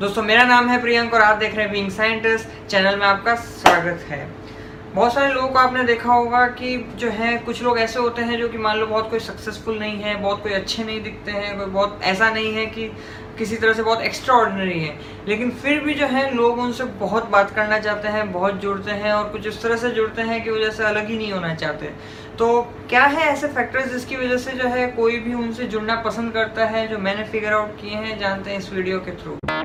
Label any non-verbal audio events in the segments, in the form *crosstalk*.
दोस्तों, मेरा नाम है प्रियंक और आप देख रहे हैं बीइंग साइंटिस्ट चैनल में आपका स्वागत है। बहुत सारे लोगों को आपने देखा होगा कि जो है, कुछ लोग ऐसे होते हैं जो कि मान लो बहुत कोई सक्सेसफुल नहीं है, बहुत कोई अच्छे नहीं दिखते हैं, कोई बहुत ऐसा नहीं है कि किसी तरह से बहुत एक्स्ट्रा ऑर्डनरी है। लेकिन फिर भी जो है, लोग उनसे बहुत बात करना चाहते हैं, बहुत जुड़ते हैं और कुछ इस तरह से जुड़ते हैं कि वजह से अलग ही नहीं होना चाहते। तो क्या है ऐसे फैक्टर्स जिसकी वजह से जो है, कोई भी उनसे जुड़ना पसंद करता है, जो मैंने फिगर आउट किए हैं, जानते हैं इस वीडियो के थ्रू अब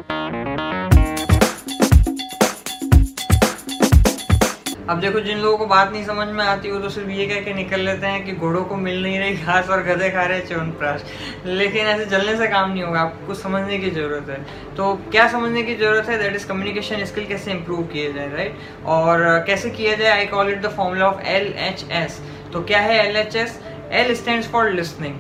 देखो, जिन लोगों को बात नहीं समझ में आती वो तो सिर्फ़ ये कह के निकल लेते हैं कि घोड़ों को मिल नहीं रही घास और गधे खा रहे च्यवनप्राश लेकिन ऐसे जलने से काम नहीं होगा, आपको कुछ समझने की ज़रूरत है। तो क्या समझने की ज़रूरत है? दैट इज़ कम्युनिकेशन स्किल कैसे इंप्रूव किए जाए राइट और कैसे किया जाए? I call it the formula of L H S तो क्या है L H S L stand for listening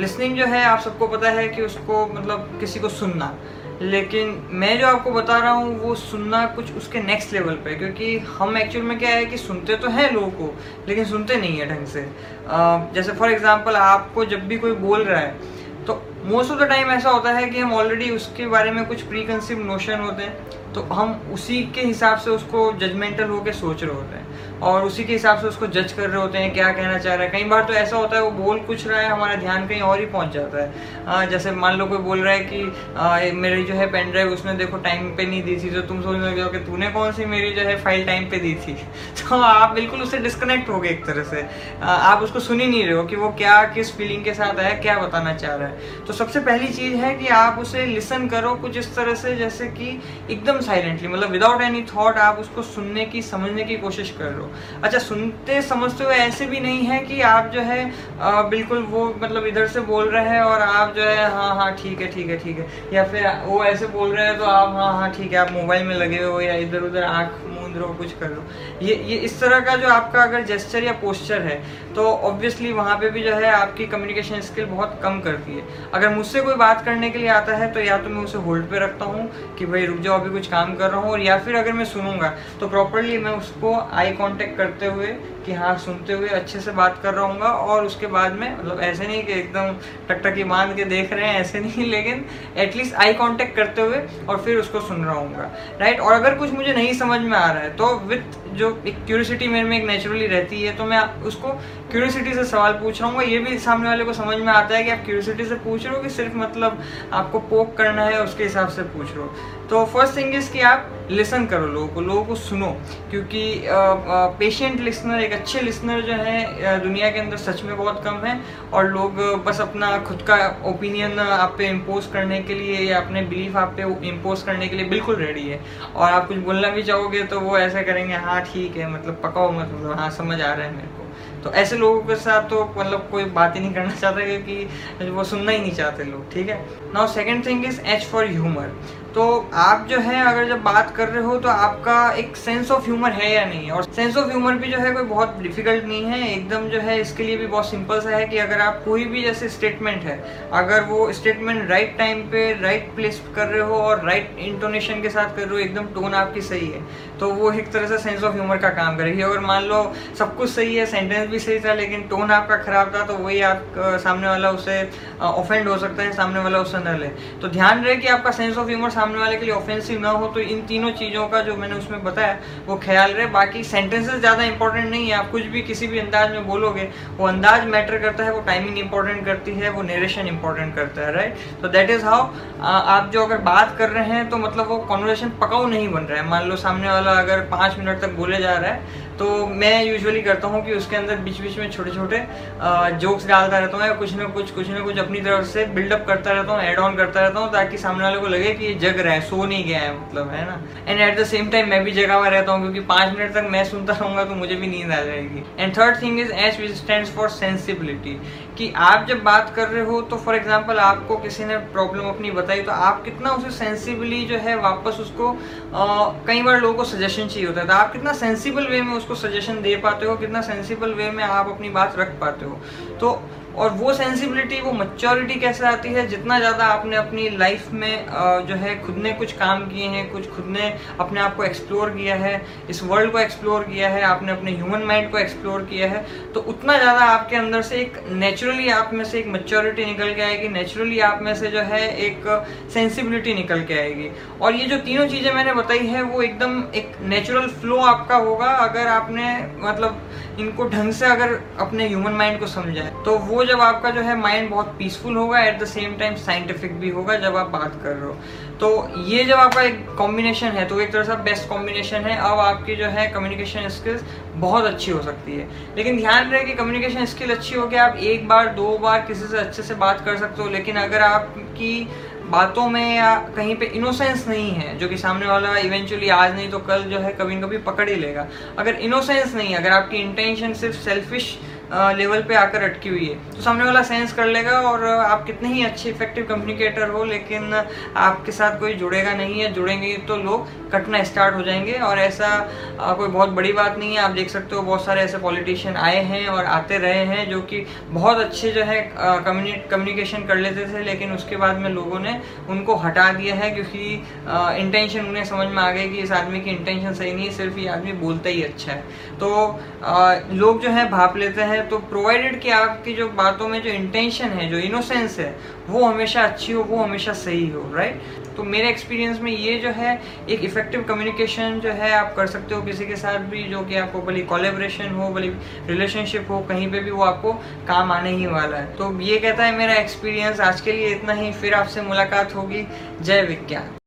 listening जो है, आप सबको पता है कि उसको मतलब किसी को सुनना। लेकिन मैं जो आपको बता रहा हूँ, वो सुनना कुछ उसके नेक्स्ट लेवल पे क्योंकि हम एक्चुअल में क्या है कि सुनते तो हैं लोगों को, लेकिन सुनते नहीं है ढंग से। जैसे फॉर एग्जांपल आपको जब भी कोई बोल रहा है तो मोस्ट ऑफ़ द टाइम ऐसा होता है कि हम ऑलरेडी उसके बारे में कुछ प्री कंसिव नोशन होते हैं तो हम उसी के हिसाब से उसको जजमेंटल होकर सोच रहे होते हैं। और उसी के हिसाब से उसको जज कर रहे होते हैं क्या कहना चाह रहा है। कई बार तो ऐसा होता है वो बोल कुछ रहा है हमारा ध्यान कहीं और ही पहुँच जाता है। आ, जैसे मान लो कोई बोल रहा है कि आ, मेरी जो है पेन ड्राइव उसने देखो टाइम पे नहीं दी थी तो तुम सोच रहे हो कि तूने कौन सी मेरी जो है फ़ाइल टाइम पे दी थी? *laughs* तो आप बिल्कुल उससे डिस्कनेक्ट हो गए एक तरह से। आ, आप उसको सुन ही नहीं रहे हो कि वो क्या किस फीलिंग के साथ आया क्या बताना चाह रहा है। तो सबसे पहली चीज़ है कि आप उसे लिसन करो कुछ इस तरह से जैसे कि एकदम साइलेंटली मतलब विदाउट एनी थॉट आप उसको सुनने की समझने की कोशिश कर रहे हो। अच्छा सुनते समझते हुए ऐसे भी नहीं है कि आप जो है आ, बिल्कुल वो मतलब इधर से बोल रहे हैं और आप जो है हाँ हाँ ठीक है ठीक है ठीक है। या फिर वो ऐसे बोल रहे हैं तो आप हाँ हाँ ठीक है आप मोबाइल में लगे हो या इधर उधर आँख मूंद रहो कुछ कर लो। ये ये इस तरह का जो आपका अगर जेस्चर या पोस्चर है तो ऑब्वियसली वहाँ पे भी जो है आपकी कम्युनिकेशन स्किल बहुत कम करती है। अगर मुझसे कोई बात करने के लिए आता है तो या तो मैं उसे होल्ड पे रखता हूँ कि भाई रुक जाओ अभी कुछ काम कर रहा हूँ और या फिर अगर मैं सुनूँगा तो प्रॉपरली मैं उसको आई कॉन्टेक्ट करते हुए कि हाँ सुनते हुए अच्छे से बात कर रहा हूँ और उसके बाद में मतलब ऐसे नहीं कि एकदम टकटकी बाँध के देख रहे हैं, ऐसे नहीं, *laughs* लेकिन एटलीस्ट आई कांटेक्ट करते हुए और फिर उसको सुन रहा हूँ राइट और अगर कुछ मुझे नहीं समझ में आ रहा है तो विथ जो एक क्यूरियसिटी मेरे में एक नेचुरली रहती है तो मैं उसको क्यूरियोसिटी से सवाल पूछ रहा हूँ ये भी सामने वाले को समझ में आता है कि आप क्यूरियोसिटी से पूछ रहे हो कि सिर्फ़ मतलब आपको पोक करना है, उसके हिसाब से पूछ रहे हो। तो फ़र्स्ट थिंग इज़ कि आप लिसन करो लोगों को लोगों को सुनो, क्योंकि पेशेंट लिसनर एक अच्छे लिसनर जो है दुनिया के अंदर सच में बहुत कम है, और लोग बस अपना खुद का ओपिनियन आप पे इम्पोज करने के लिए या अपने बिलीफ आप पे इम्पोज करने के लिए बिल्कुल रेडी है। और आप कुछ बोलना भी चाहोगे तो वो ऐसा करेंगे हाँ ठीक है मतलब पकाओ मतलब हाँ समझ आ रहा है मेरे को। तो ऐसे लोगों के साथ तो मतलब कोई बात ही नहीं करना चाहता क्योंकि वो सुनना ही नहीं चाहते लोग, ठीक है? Now second thing is H for humour तो आप जो है, अगर जब बात कर रहे हो तो आपका एक सेंस ऑफ़ ह्यूमर है या नहीं? और सेंस ऑफ़ ह्यूमर भी जो है, कोई बहुत डिफ़िकल्ट नहीं है। एकदम जो है, इसके लिए भी बहुत सिंपल सा है कि अगर आप कोई भी जैसे स्टेटमेंट है, अगर वो स्टेटमेंट राइट टाइम पे राइट प्लेस कर रहे हो और राइट इंटोनेशन के साथ कर रहे हो, एकदम टोन आपकी सही है तो वो एक तरह से सेंस ऑफ़ ह्यूमर का काम करेगी। अगर मान लो सब कुछ सही है सेंटेंस भी सही था, लेकिन टोन आपका खराब था तो वही आप सामने वाला उसे ऑफेंड हो सकता है, सामने वाला उससे न ले। तो ध्यान रहे कि आपका सेंस ऑफ़ ह्यूमर सामने वाले के लिए ऑफेंसिव ना हो तो इन तीनों चीज़ों का जो मैंने उसमें बताया, वो ख्याल रहे। बाकी सेंटेंसेस ज़्यादा इंपॉर्टेंट नहीं है। आप कुछ भी किसी भी अंदाज में बोलोगे, वो अंदाज मैटर करता है, वो टाइमिंग इंपॉर्टेंट करती है, वो नेरेशन इंपॉर्टेंट करता है राइट तो दैट इज़ हाउ आप जो अगर बात कर रहे हैं तो मतलब वो कॉन्वर्सेशन पकाऊ नहीं बन रहा है। मान लो सामने वाला अगर पाँच मिनट तक बोले जा रहा है तो मैं यूजुअली करता हूँ कि उसके अंदर बीच बीच में छोटे छोटे जोक्स डालता रहता हूँ या कुछ ना कुछ कुछ ना कुछ अपनी तरफ़ से बिल्डअप करता रहता हूँ एड ऑन करता रहता हूँ, ताकि सामने वाले को लगे कि ये जग रहा है सो नहीं गया है मतलब है ना। And at the same time मैं भी जगा हुआ रहता हूँ क्योंकि पाँच मिनट तक मैं सुनता रहूँगा तो मुझे भी नींद आ जाएगी। And third thing is H which stand for sensibility कि आप जब बात कर रहे हो तो फॉर एग्ज़ाम्पल आपको किसी ने प्रॉब्लम अपनी बताई तो आप कितना उसे सेंसिबली जो है वापस उसको आ, कई बार लोगों को सजेशन चाहिए होता है। तो आप कितना सेंसिबल वे में उसको सजेशन दे पाते हो कितना सेंसिबल वे में आप अपनी बात रख पाते हो। तो और वो सेंसिबिलिटी वो मच्योरिटी कैसे आती है? जितना ज़्यादा आपने अपनी लाइफ में जो है, खुद ने कुछ काम किए हैं, कुछ खुद ने अपने आप को एक्सप्लोर किया है, इस वर्ल्ड को एक्सप्लोर किया है, आपने अपने ह्यूमन माइंड को एक्सप्लोर किया है तो उतना ज़्यादा आपके अंदर से एक नेचुरली आप में से एक मच्योरिटी निकल के आएगी नेचुरली आप में से जो है एक सेंसिबिलिटी निकल के आएगी। और ये जो तीनों चीज़ें मैंने बताई है, वो एकदम एक नेचुरल फ्लो आपका होगा, अगर आपने मतलब इनको ढंग से अगर अपने ह्यूमन माइंड को समझा है तो वो जब आपका जो है माइंड बहुत पीसफुल होगा at the same time scientific भी होगा जब आप बात कर रहे हो। तो ये जब आपका एक कॉम्बिनेशन है तो एक तरह से बेस्ट कॉम्बिनेशन है, अब आपकी जो है कम्युनिकेशन स्किल्स बहुत अच्छी हो सकती है। लेकिन ध्यान रहे कि कम्युनिकेशन स्किल अच्छी हो कि आप एक बार, दो बार किसी से अच्छे से बात कर सकते हो, लेकिन अगर आपकी बातों में या कहीं पे इनोसेंस नहीं है, जो कि सामने वाला इवेंचुअली आज नहीं तो कल जो है कभी न कभी पकड़ ही लेगा। अगर इनोसेंस नहीं, अगर आपकी इंटेंशन सिर्फ़ सेल्फिश लेवल पे आकर अटकी हुई है। तो सामने वाला सेंस कर लेगा और आप कितने ही अच्छे इफ़ेक्टिव कम्युनिकेटर हो, लेकिन आपके साथ कोई जुड़ेगा नहीं है। जुड़ेंगे तो लोग, कटना स्टार्ट हो जाएँगे। और ऐसा कोई बहुत बड़ी बात नहीं है। आप देख सकते हो बहुत सारे ऐसे पॉलिटिशियन आए हैं और आते रहे हैं जो कि बहुत अच्छे जो है कम्युनिकेशन कर लेते थे, लेकिन उसके बाद में लोगों ने उनको हटा दिया है क्योंकि इंटेंशन उन्हें समझ में आ गई कि इस आदमी की इंटेंशन सही नहीं है, सिर्फ़ ये आदमी बोलता ही अच्छा है। तो लोग जो है भाप लेते हैं है तो प्रोवाइडेड कि आपकी जो बातों में जो इंटेंशन है, जो इनोसेंस है, वो हमेशा अच्छी हो, वो हमेशा सही हो राइट तो मेरे एक्सपीरियंस में ये जो है, एक इफ़ेक्टिव कम्युनिकेशन जो है, आप कर सकते हो किसी के साथ भी, जो कि आपको भले कोलेब्रेशन हो, भले रिलेशनशिप हो, कहीं पे भी वो आपको काम आने ही वाला है। तो ये कहता है मेरा एक्सपीरियंस आज के लिए इतना ही, फिर आपसे मुलाकात होगी। जय विज्ञान।